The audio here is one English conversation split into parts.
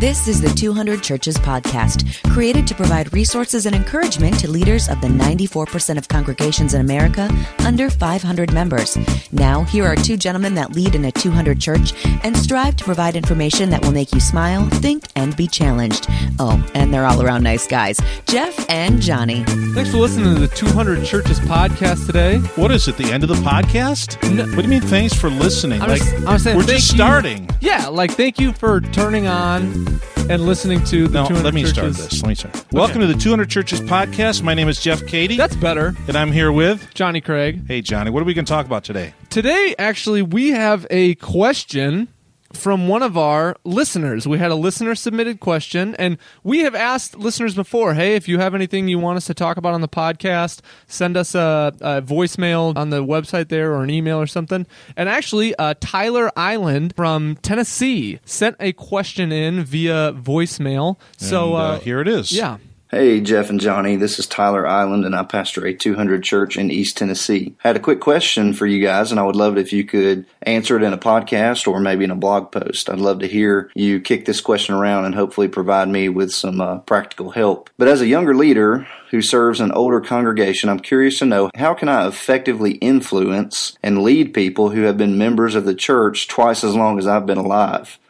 This is the 200 Churches podcast, created to provide resources and encouragement to leaders of the 94% of congregations in America under 500 members. Now, here are two gentlemen that lead in a 200 church and strive to provide information that will make you smile, think, and be challenged. Oh, and they're all around nice guys, Jeff and Johnny. Thanks for listening to the 200 Churches podcast today. What is it? The end of the podcast? No. What do you mean? Thanks for listening. I like was, I was saying we're thank just you- starting. Yeah, like thank you for turning on and listening to the No, 200 let me Churches. start this. Let me start. Welcome to the 200 Churches podcast. My name is Jeff Cady, That's better. and I'm here with. Johnny Craig. Hey, Johnny. What are we going to talk about today? Today, actually, we have a question from one of our listeners. We had a listener submitted question, and we have asked listeners before hey, if you have anything you want us to talk about on the podcast, send us a, a voicemail on the website there or an email or something. And actually, uh, Tyler Island from Tennessee sent a question in via voicemail. So, uh, uh, here it is. yeah. Hey, Jeff and Johnny. This is Tyler Island, and I pastor a 200 church in East Tennessee. I had a quick question for you guys, and I would love it if you could answer it in a podcast or maybe in a blog post. I'd love to hear you kick this question around and hopefully provide me with some uh, practical help. But as a younger leader who serves an older congregation, I'm curious to know how can I effectively influence and lead people who have been members of the church twice as long as I've been alive?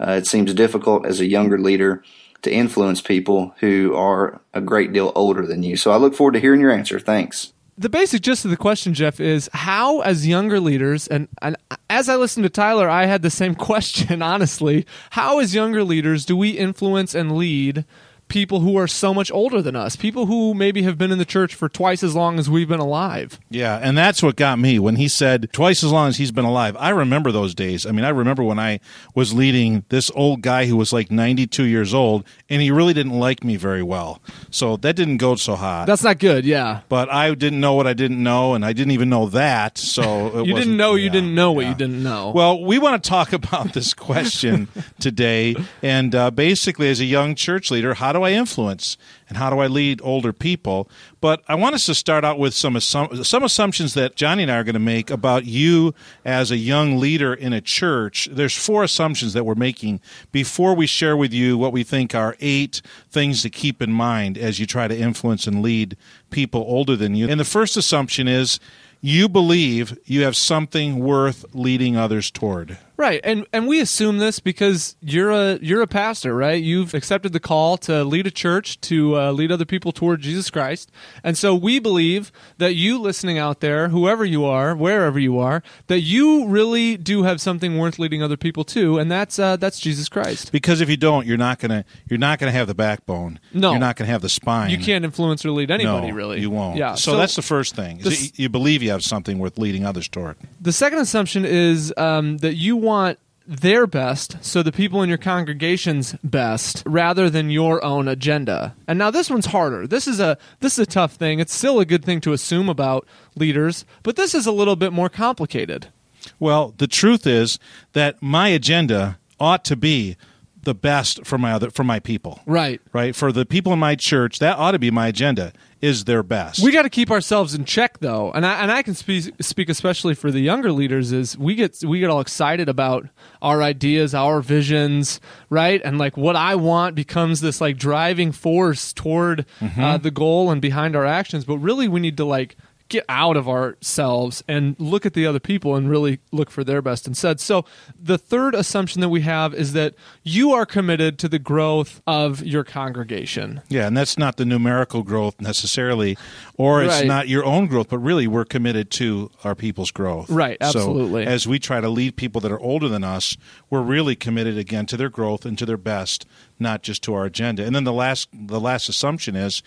Uh, it seems difficult as a younger leader to influence people who are a great deal older than you. So I look forward to hearing your answer. Thanks. the basic gist of the question, Jeff, is how, as younger leaders, and, and as I listened to Tyler, I had the same question, honestly. How, as younger leaders, do we influence and lead people who are so much older than us? People who maybe have been in the church for twice as long as we've been alive. Yeah, and that's what got me when he said twice as long as he's been alive. I remember those days. I mean, I remember when I was leading this old guy who was like 92 years old, and he really didn't like me very well. So that didn't go so hot. That's not good, yeah. but I didn't know what I didn't know, and I didn't even know that. So it You didn't know you didn't know what yeah. you didn't know. Well, we want to talk about this question today, and uh, basically, as a young church leader, how do I influence and how do I lead older people? But I want us to start out with some some assumptions that Johnny and I are going to make about you as a young leader in a church. There's four assumptions that we're making before we share with you what we think are eight things to keep in mind as you try to influence and lead people older than you. And the first assumption is you believe you have something worth leading others toward. Right, and and we assume this because you're a you're a pastor, right? You've accepted the call to lead a church, to uh, lead other people toward Jesus Christ, and so we believe that you listening out there, whoever you are, wherever you are, that you really do have something worth leading other people to, and that's uh, that's Jesus Christ. Because if you don't, you're not gonna you're not gonna have the backbone. No. you're not gonna have the spine. You can't influence or lead anybody, no, really. You won't. Yeah. So, that's the first thing. is the you believe you have something worth leading others toward. The second assumption is um, that you want their best, so the people in your congregation's best, rather than your own agenda. And now this one's harder. This is a this is a tough thing. It's still a good thing to assume about leaders, but this is a little bit more complicated. Well, the truth is that my agenda ought to be the best for my other for my people. Right. Right for the people in my church, that ought to be my agenda. Is their best. We got to keep ourselves in check, though, and I and I can speak speak especially for the younger leaders. Is we get we get all excited about our ideas, our visions, right, and like what I want becomes this like driving force toward uh, the goal and behind our actions. But really, we need to like get out of ourselves and look at the other people and really look for their best instead. So the third assumption that we have is that you are committed to the growth of your congregation. Yeah, and that's not the numerical growth necessarily, or it's Right. not your own growth, but really we're committed to our people's growth. Right, absolutely. So as we try to lead people that are older than us, we're really committed again to their growth and to their best, not just to our agenda. And then the last the last assumption is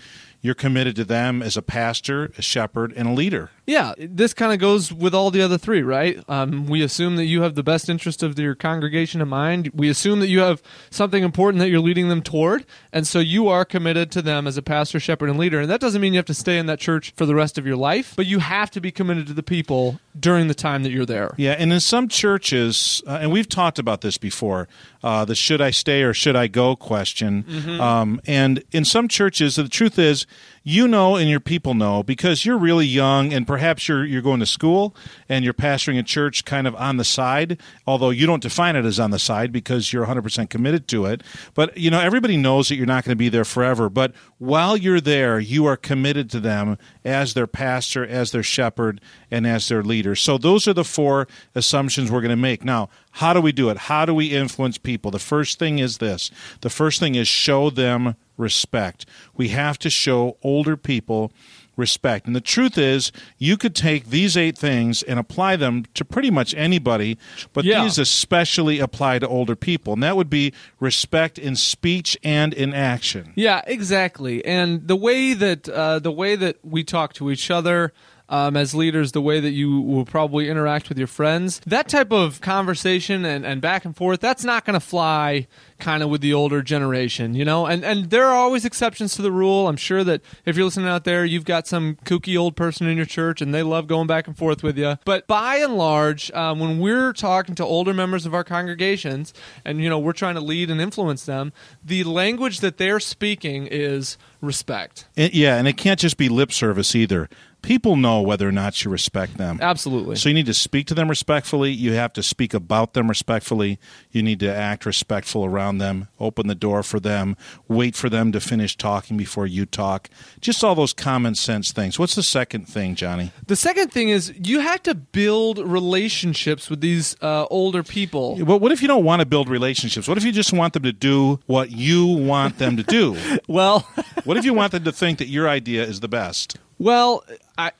you're committed to them as a pastor, a shepherd, and a leader. Yeah, this kind of goes with all the other three, right? Um, we assume that you have the best interest of your congregation in mind. We assume that you have something important that you're leading them toward, and so you are committed to them as a pastor, shepherd, and leader. And that doesn't mean you have to stay in that church for the rest of your life, but you have to be committed to the people during the time that you're there. Yeah, and in some churches, uh, and we've talked about this before, uh, the should I stay or should I go question. Um, and in some churches, the truth is, you know and your people know because you're really young and perhaps you're you're going to school and you're pastoring a church kind of on the side, although you don't define it as on the side because you're 100% committed to it. But you know, everybody knows that you're not going to be there forever, but while you're there, you are committed to them as their pastor, as their shepherd, and as their leader. So those are the four assumptions we're going to make. Now, how do we do it? How do we influence people? The first thing is this. The first thing is show them respect. We have to show older people respect. And the truth is, you could take these eight things and apply them to pretty much anybody, but Yeah. these especially apply to older people. And that would be respect in speech and in action. Yeah, exactly. And the way that uh, the way that we talk to each other um, as leaders, the way that you will probably interact with your friends, that type of conversation and, and back and forth, that's not going to fly kind of with the older generation, you know. And and there are always exceptions to the rule. I'm sure that if you're listening out there, you've got some kooky old person in your church, and they love going back and forth with you. But by and large, um, when we're talking to older members of our congregations, and you know we're trying to lead and influence them, the language that they're speaking is respect. And- yeah, and it can't just be lip service either. People know whether or not you respect them. Absolutely. So you need to speak to them respectfully. You have to speak about them respectfully. You need to act respectful around them. Open the door for them. Wait for them to finish talking before you talk. Just all those common sense things. What's the second thing, Johnny? The second thing is you have to build relationships with these uh, older people. But what if you don't want to build relationships? What if you just want them to do what you want them to do? Well, what if you want them to think that your idea is the best? Well, I,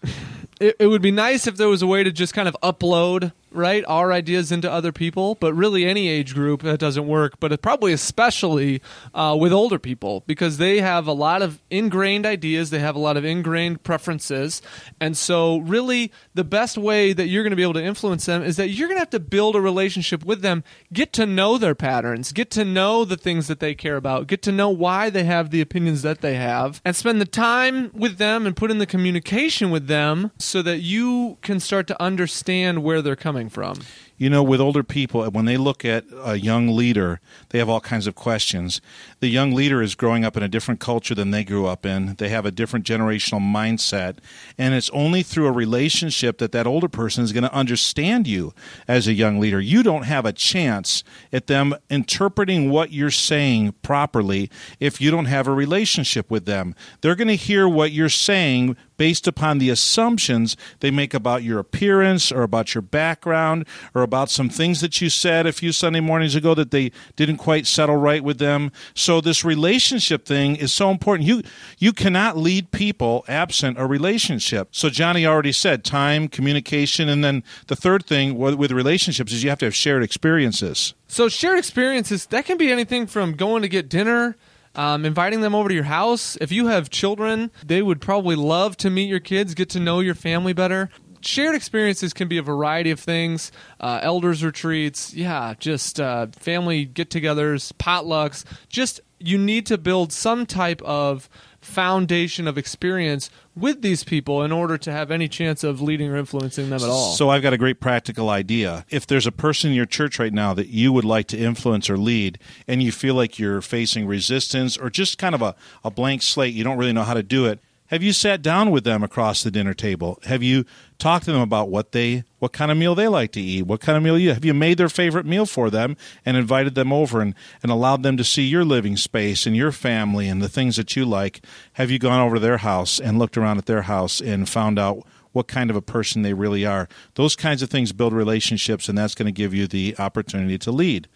it, it would be nice if there was a way to just kind of upload right our ideas into other people, but really any age group that doesn't work. But probably especially uh, with older people because they have a lot of ingrained ideas, they have a lot of ingrained preferences, and so really the best way that you're going to be able to influence them is that you're going to have to build a relationship with them, get to know their patterns, get to know the things that they care about, get to know why they have the opinions that they have, and spend the time with them and put in the communication with them so that you can start to understand where they're coming from. You know, with older people, when they look at a young leader, they have all kinds of questions. The young leader is growing up in a different culture than they grew up in. They have a different generational mindset. And it's only through a relationship that that older person is going to understand you as a young leader. You don't have a chance at them interpreting what you're saying properly if you don't have a relationship with them. They're going to hear what you're saying based upon the assumptions they make about your appearance or about your background or about some things that you said a few Sunday mornings ago that they didn't quite settle right with them. So this relationship thing is so important. You you cannot lead people absent a relationship. So Johnny already said time, communication, and then the third thing with, relationships is you have to have shared experiences. So shared experiences that can be anything from going to get dinner, um, inviting them over to your house. If you have children, they would probably love to meet your kids, get to know your family better. Shared experiences can be a variety of things: uh, elders retreats, yeah, just uh, family get-togethers, potlucks. Just you need to build some type of foundation of experience with these people in order to have any chance of leading or influencing them at all. So I've got a great practical idea. If there's a person in your church right now that you would like to influence or lead, and you feel like you're facing resistance or just kind of a, a blank slate, you don't really know how to do it, have you sat down with them across the dinner table? Have you talked to them about what they what kind of meal they like to eat? What kind of meal you have you made their favorite meal for them and invited them over and, and allowed them to see your living space and your family and the things that you like? Have you gone over to their house and looked around at their house and found out what kind of a person they really are? Those kinds of things build relationships and that's going to give you the opportunity to lead.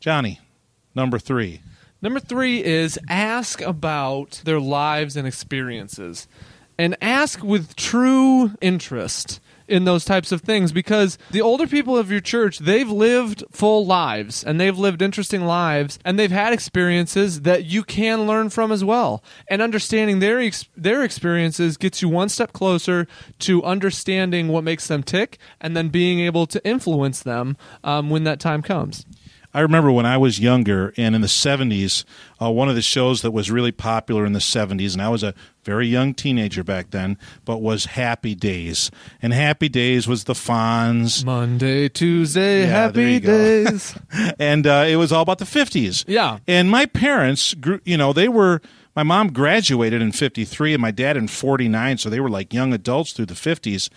Johnny, number three. Number three is ask about their lives and experiences. And ask with true interest in those types of things because the older people of your church, they've lived full lives and they've lived interesting lives and they've had experiences that you can learn from as well. And understanding their ex- their experiences gets you one step closer to understanding what makes them tick and then being able to influence them um, when that time comes. I remember when I was younger and in the 70s, uh, one of the shows that was really popular in the 70s, and I was a very young teenager back then, but was Happy Days. And Happy Days was the Fonz. Monday, Tuesday, Yeah, happy days. and uh, it was all about the 50s. Yeah. And my parents, grew, you know, they were my mom graduated in 53 and my dad in 49, so they were like young adults through the 50s.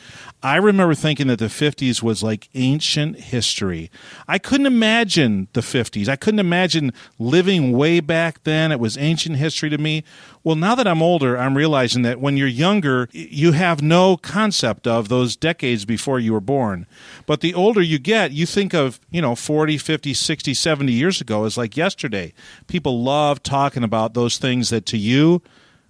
I remember thinking that the 50s was like ancient history. I couldn't imagine the 50s. I couldn't imagine living way back then. It was ancient history to me. Well, now that I'm older, I'm realizing that when you're younger, you have no concept of those decades before you were born. But the older you get, you think of, you know, 40, 50, 60, 70 years ago as like yesterday. People love talking about those things that to you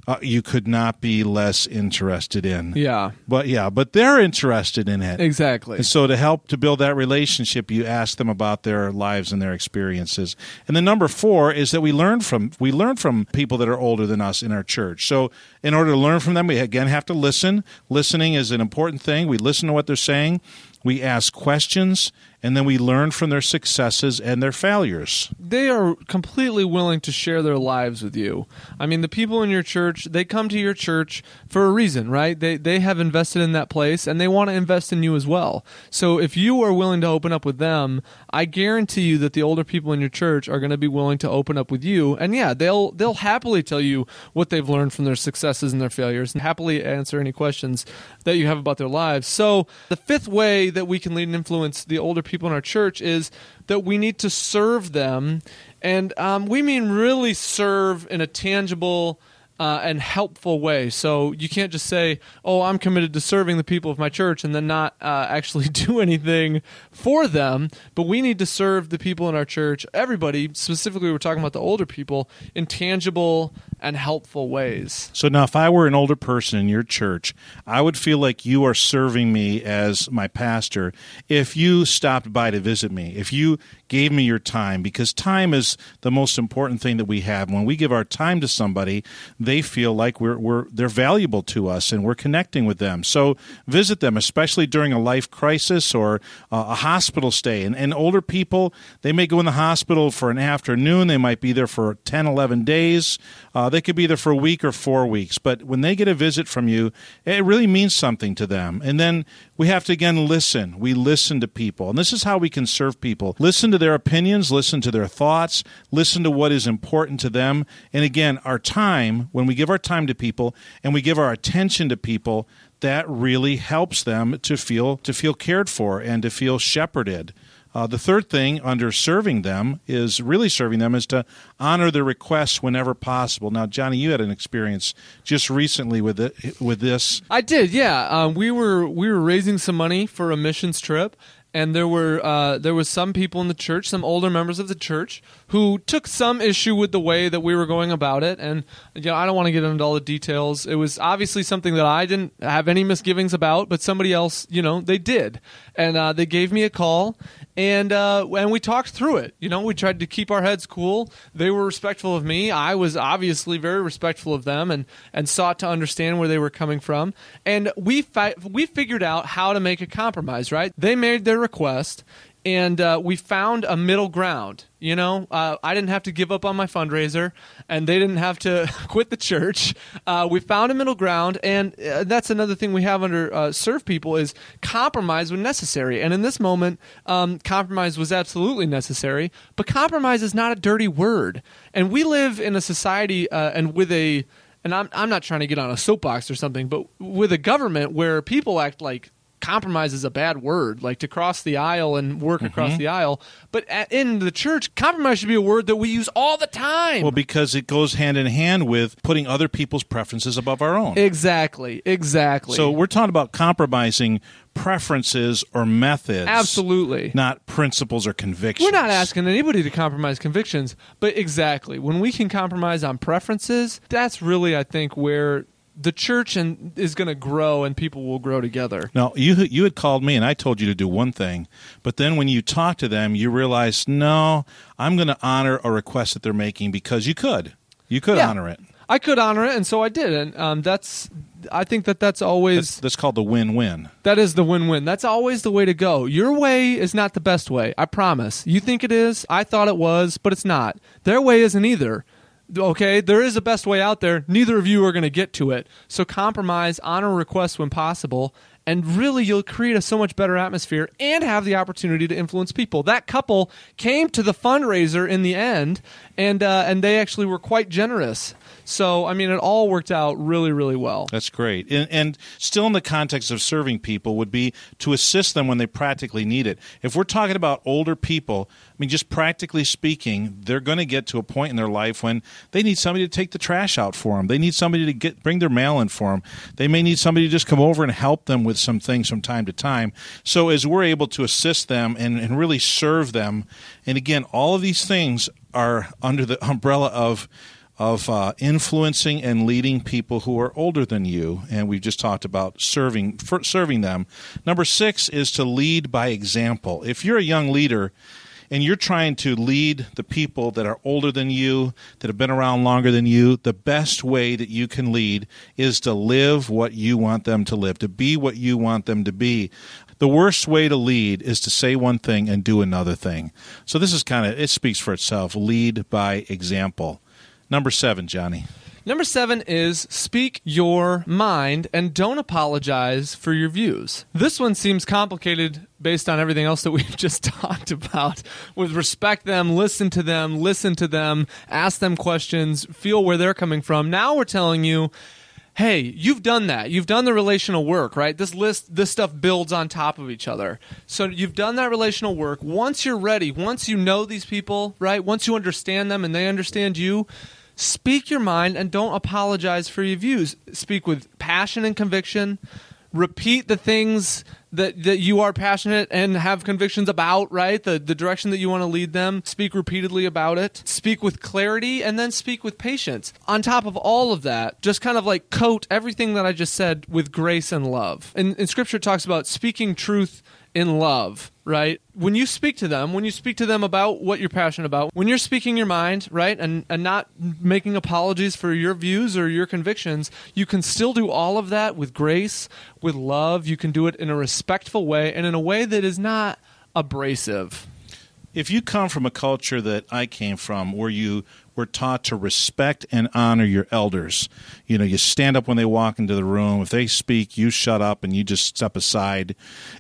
uh, you could not be less interested in. Yeah. But yeah, but they're interested in it. Exactly. And so to help to build that relationship, you ask them about their lives and their experiences. And then number 4 is that we learn from we learn from people that are older than us in our church. So in order to learn from them, we again have to listen. Listening is an important thing. We listen to what they're saying. We ask questions and then we learn from their successes and their failures. They are completely willing to share their lives with you. I mean, the people in your church, they come to your church for a reason, right? They they have invested in that place and they want to invest in you as well. So if you are willing to open up with them, I guarantee you that the older people in your church are going to be willing to open up with you. And yeah, they'll they'll happily tell you what they've learned from their successes and their failures and happily answer any questions that you have about their lives. So the fifth way that we can lead and influence the older people in our church is that we need to serve them. And um, we mean really serve in a tangible uh, and helpful way. So you can't just say, "Oh, I'm committed to serving the people of my church," and then not uh, actually do anything for them. But we need to serve the people in our church, everybody. Specifically, we're talking about the older people in tangible and helpful ways. So now, if I were an older person in your church, I would feel like you are serving me as my pastor if you stopped by to visit me, if you gave me your time, because time is the most important thing that we have. When we give our time to somebody, they feel like we're, we're they're valuable to us and we're connecting with them. So visit them, especially during a life crisis or uh, a hospital stay. And, and older people, they may go in the hospital for an afternoon, they might be there for 10, 11 days. Uh, they could be there for a week or four weeks. But when they get a visit from you, it really means something to them. And then we have to again listen. We listen to people. And this is how we can serve people. Listen to their opinions, listen to their thoughts, listen to what is important to them. And again, our time, when we give our time to people and we give our attention to people, that really helps them to feel to feel cared for and to feel shepherded. Uh, the third thing under serving them is really serving them is to honor their requests whenever possible. Now, Johnny, you had an experience just recently with it, with this. I did, yeah. Um, we were we were raising some money for a missions trip, and there were uh, there was some people in the church, some older members of the church, who took some issue with the way that we were going about it. And you know, I don't want to get into all the details. It was obviously something that I didn't have any misgivings about, but somebody else, you know, they did, and uh, they gave me a call, and uh, and we talked through it. You know, we tried to keep our heads cool. They were respectful of me. I was obviously very respectful of them, and and sought to understand where they were coming from. And we fi- we figured out how to make a compromise. Right? They made their request, and uh, we found a middle ground. You know, uh, I didn't have to give up on my fundraiser, and they didn't have to quit the church. Uh, we found a middle ground, and uh, that's another thing we have under uh, serve people is compromise when necessary. And in this moment, um, compromise was absolutely necessary. But compromise is not a dirty word, and we live in a society uh, and with a and I'm I'm not trying to get on a soapbox or something, but with a government where people act like compromise is a bad word, like to cross the aisle and work mm-hmm. across the aisle. But at, in the church, compromise should be a word that we use all the time. Well, because it goes hand in hand with putting other people's preferences above our own. exactly, exactly. so we're talking about compromising preferences or methods. absolutely. Not principles or convictions. We're not asking anybody to compromise convictions, but exactly when we can compromise on preferences, that's really, I think, where the church and is going to grow and people will grow together. No, you you had called me and I told you to do one thing, but then when you talk to them, you realize, no, I'm going to honor a request that they're making because you could, you could Yeah. honor it. I could honor it, and so I did, and um, that's. I think that that's always That's, that's called the win-win. That is the win win. That's always the way to go. Your way is not the best way. I promise. You think it is. I thought it was, but it's not. Their way isn't either. Okay? There is a best way out there. Neither of you are going to get to it. So compromise, honor requests when possible, and really you'll create a so much better atmosphere and have the opportunity to influence people. That couple came to the fundraiser in the end, and uh, and they actually were quite generous. So, I mean, it all worked out really, really well. That's great. And, and, still, in the context of serving people, would be to assist them when they practically need it. If we're talking about older people, I mean, just practically speaking, they're going to get to a point in their life when they need somebody to take the trash out for them. They need somebody to get bring their mail in for them. They may need somebody to just come over and help them with some things from time to time. So, as we're able to assist them and, and really serve them, and again, all of these things are under the umbrella of of uh, influencing and leading people who are older than you, and we've just talked about serving serving them. Number six is to lead by example. If you're a young leader and you're trying to lead the people that are older than you, that have been around longer than you, the best way that you can lead is to live what you want them to live, to be what you want them to be. The worst way to lead is to say one thing and do another thing. So this is kind of, it speaks for itself. Lead by example. Number seven, Johnny. Number seven is speak your mind and don't apologize for your views. This one seems complicated based on everything else that we've just talked about. With respect them, listen to them, listen to them, ask them questions, feel where they're coming from. Now we're telling you, hey, you've done that. You've done the relational work, right? This list, this stuff builds on top of each other. So you've done that relational work. Once you're ready, once you know these people, right? Once you understand them and they understand you, Speak your mind and don't apologize for your views. Speak with passion and conviction. Repeat the things that, that you are passionate and have convictions about, right? The, the direction that you want to lead them. Speak repeatedly about it. Speak with clarity and then speak with patience. On top of all of that, just kind of like coat everything that I just said with grace and love. And, and scripture talks about speaking truth in love, right? When you speak to them, when you speak to them about what you're passionate about, when you're speaking your mind, right, and, and not making apologies for your views or your convictions, you can still do all of that with grace, with love. You can do it in a respectful way and in a way that is not abrasive. If you come from a culture that I came from, where you we're taught to respect and honor your elders. You know, you stand up when they walk into the room. If they speak, you shut up and you just step aside.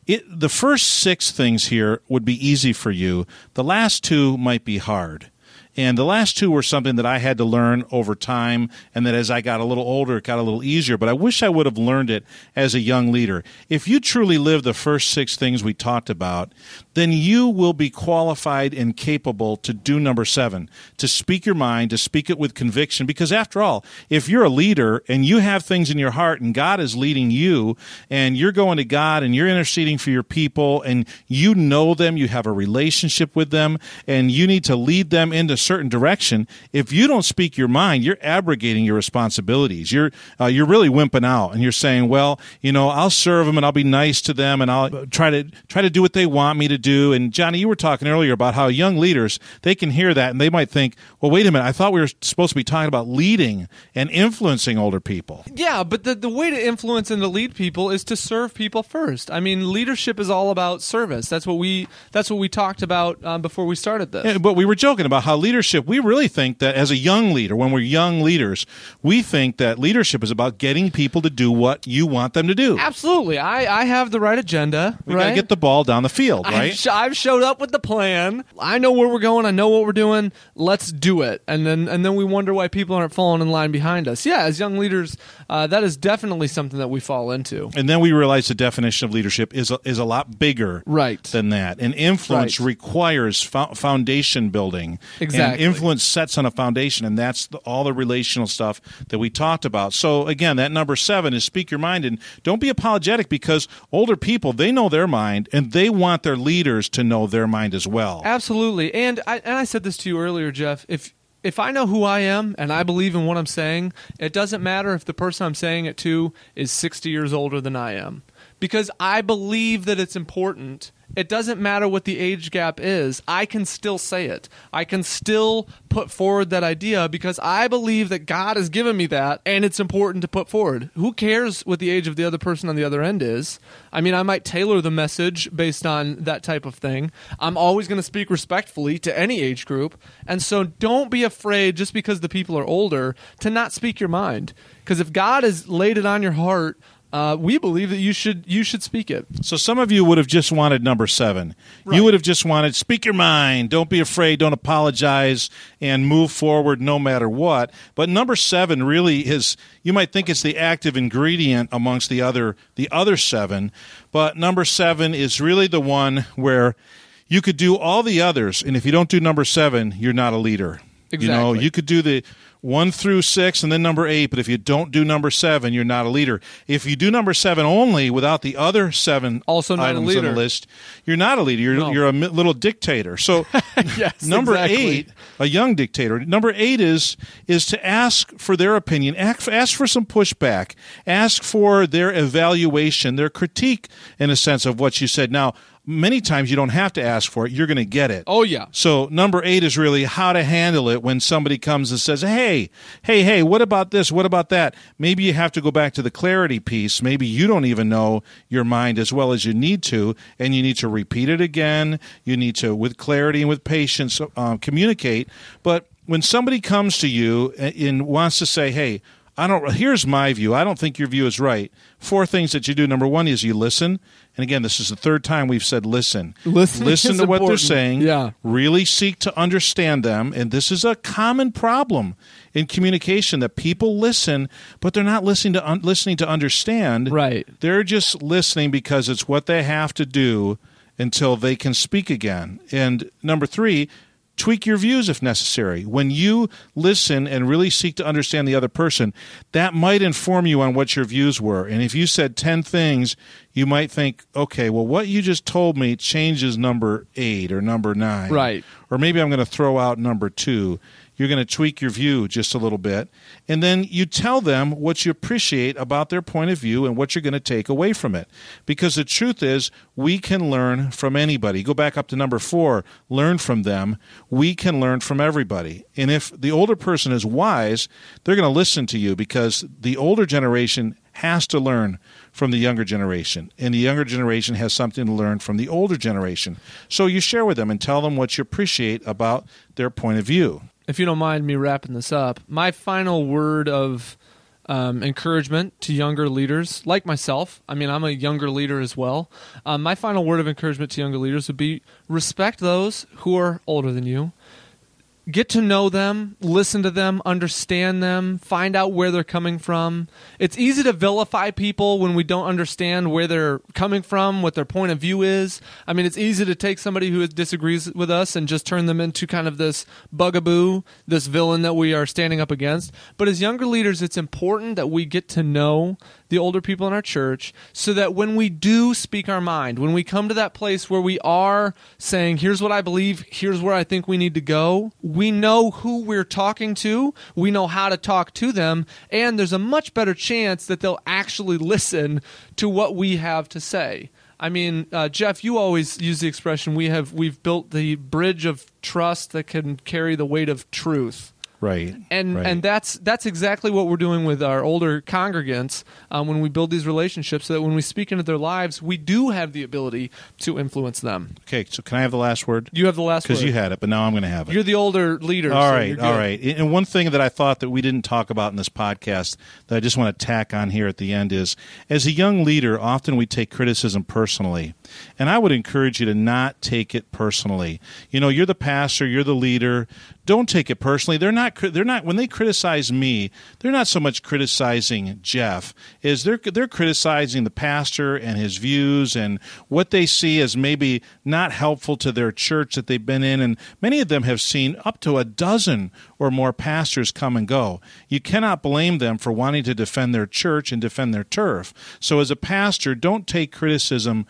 It, the first six things here would be easy for you. The last two might be hard. And the last two were something that I had to learn over time, and that as I got a little older, it got a little easier. But I wish I would have learned it as a young leader. If you truly live the first six things we talked about, then you will be qualified and capable to do number seven, to speak your mind, to speak it with conviction. Because after all, if you're a leader and you have things in your heart and God is leading you and you're going to God and you're interceding for your people and you know them, you have a relationship with them, and you need to lead them into a certain direction, if you don't speak your mind, you're abrogating your responsibilities. You're uh, you're really wimping out, and you're saying, "Well, you know, I'll serve them and I'll be nice to them and I'll try to try to do what they want me to do." And Johnny, you were talking earlier about how young leaders they can hear that and they might think, "Well, wait a minute, I thought we were supposed to be talking about leading and influencing older people." Yeah, but the the way to influence and to lead people is to serve people first. I mean, leadership is all about service. That's what we that's what we talked about um, before we started this. Yeah, but we were joking about how leadership we really think that as a young leader, when we're young leaders, we think that leadership is about getting people to do what you want them to do. Absolutely. I, I have the right agenda. We right? got to get the ball down the field, right? I've, sh- I've, showed up with the plan. I know where we're going. I know what we're doing. Let's do it. And then and then we wonder why people aren't falling in line behind us. Yeah, as young leaders, uh, that is definitely something that we fall into. And then we realize the definition of leadership is a, is a lot bigger right. than that. And influence right. requires fo- foundation building. Exactly. And influence sets on a foundation, and that's the, all the relational stuff that we talked about. So again, that number seven is speak your mind and don't be apologetic because older people they know their mind and they want their leaders to know their mind as well. Absolutely. And I and I said this to you earlier, Jeff. If if I know who I am and I believe in what I'm saying, it doesn't matter if the person I'm saying it to is 60 years older than I am. Because I believe that it's important it doesn't matter what the age gap is. I can still say it. I can still put forward that idea because I believe that God has given me that and it's important to put forward. Who cares what the age of the other person on the other end is? I mean, I might tailor the message based on that type of thing. I'm always going to speak respectfully to any age group. And so don't be afraid just because the people are older to not speak your mind. Because if God has laid it on your heart, uh, we believe that you should you should speak it. So some of you would have just wanted number seven. You would have just wanted speak your mind, don't be afraid, don't apologize, and move forward no matter what. But number seven really is you might think it's the active ingredient amongst the other the other seven, but number seven is really the one where you could do all the others, and if you don't do number seven, you're not a leader. Exactly. You know, you could do the one through six and then number eight, but if you don't do number seven, you're not a leader. If you do number seven only without the other seven Also not a items on the list, you're not a leader. You're, No. you're a little dictator. So Yes, number exactly. eight, a young dictator. Number eight is is to ask for their opinion, ask, ask for some pushback, ask for their evaluation, their critique, in a sense of what you said. Now, many times you don't have to ask for it; you're going to get it. Oh yeah. So number eight is really how to handle it when somebody comes and says, "Hey, hey, hey, what about this? What about that?" Maybe you have to go back to the clarity piece. Maybe you don't even know your mind as well as you need to, and you need to repeat it again. You need to, with clarity and with patience, um, communicate. But when somebody comes to you and, and wants to say, "Hey," I don't. Here's my view. I don't think your view is right. Four things that you do. Number one is you listen, and again, this is the third time we've said listen. Listen is to what they're saying. Yeah. Really seek to understand them, and this is a common problem in communication that people listen, but they're not listening to un- listening to understand. Right. They're just listening because it's what they have to do until they can speak again. And number three, tweak your views if necessary. When you listen and really seek to understand the other person, that might inform you on what your views were. And if you said 10 things, you might think, okay, well, what you just told me changes number eight or number nine. Right. Or maybe I'm going to throw out number two. You're going to tweak your view just a little bit. And then you tell them what you appreciate about their point of view and what you're going to take away from it. Because the truth is, we can learn from anybody. Go back up to number four learn from them. We can learn from everybody. And if the older person is wise, they're going to listen to you because the older generation has to learn from the younger generation, and the younger generation has something to learn from the older generation. So you share with them and tell them what you appreciate about their point of view. If you don't mind me wrapping this up, my final word of um, encouragement to younger leaders, like myself, I mean, I'm a younger leader as well. Um, my final word of encouragement to younger leaders would be respect those who are older than you. Get to know them, listen to them, understand them, find out where they're coming from. It's easy to vilify people when we don't understand where they're coming from, what their point of view is. I mean, it's easy to take somebody who disagrees with us and just turn them into kind of this bugaboo, this villain that we are standing up against. But as younger leaders, it's important that we get to know the older people in our church so that when we do speak our mind, when we come to that place where we are saying, here's what I believe, here's where I think we need to go, we know who we're talking to, we know how to talk to them, and there's a much better chance that they'll actually listen to what we have to say. I mean, uh, Jeff, you always use the expression we have we've built the bridge of trust that can carry the weight of truth Right. and right. and that's that's exactly what we're doing with our older congregants um, when we build these relationships so that when we speak into their lives we do have the ability to influence them okay, so can I have the last word? you have the last Because you had it, but now I'm going to have it. you're the older leader All so right, good. all right. And one thing that I thought that we didn't talk about in this podcast that I just want to tack on here at the end is as a young leader, often we take criticism personally. And I would encourage you to not take it personally. You know, you're the pastor, you're the leader. Don't take it personally. They're not they're not when they criticize me, they're not so much criticizing Jeff is they're they're criticizing the pastor and his views and what they see as maybe not helpful to their church that they've been in and many of them have seen up to a dozen or more pastors come and go. You cannot blame them for wanting to defend their church and defend their turf. So as a pastor, don't take criticism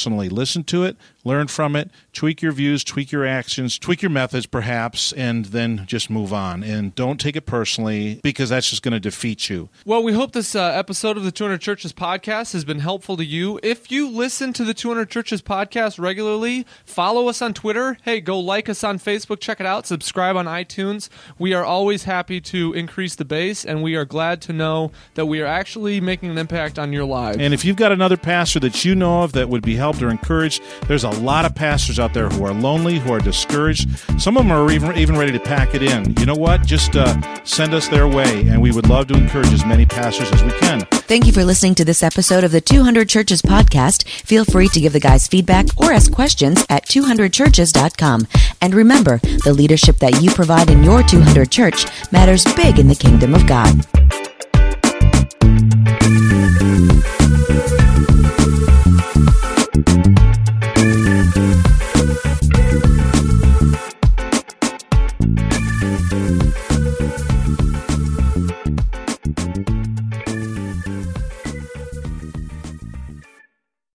personally. Listen to it, learn from it, tweak your views, tweak your actions, tweak your methods perhaps, and then just move on. And don't take it personally because that's just going to defeat you. Well, we hope this uh, episode of the 200 Churches podcast has been helpful to you. If you listen to the 200 Churches podcast regularly, follow us on Twitter. Hey, go like us on Facebook, check it out, subscribe on iTunes. We are always happy to increase the base, and we are glad to know that we are actually making an impact on your lives. And if you've got another pastor that you know of that would be helped or encouraged, there's a a lot of pastors out there who are lonely, who are discouraged. Some of them are even, even ready to pack it in. You know what? Just uh, send us their way, and we would love to encourage as many pastors as we can. Thank you for listening to this episode of the 200 Churches podcast. Feel free to give the guys feedback or ask questions at 200churches.com. And remember, the leadership that you provide in your 200 church matters big in the kingdom of God.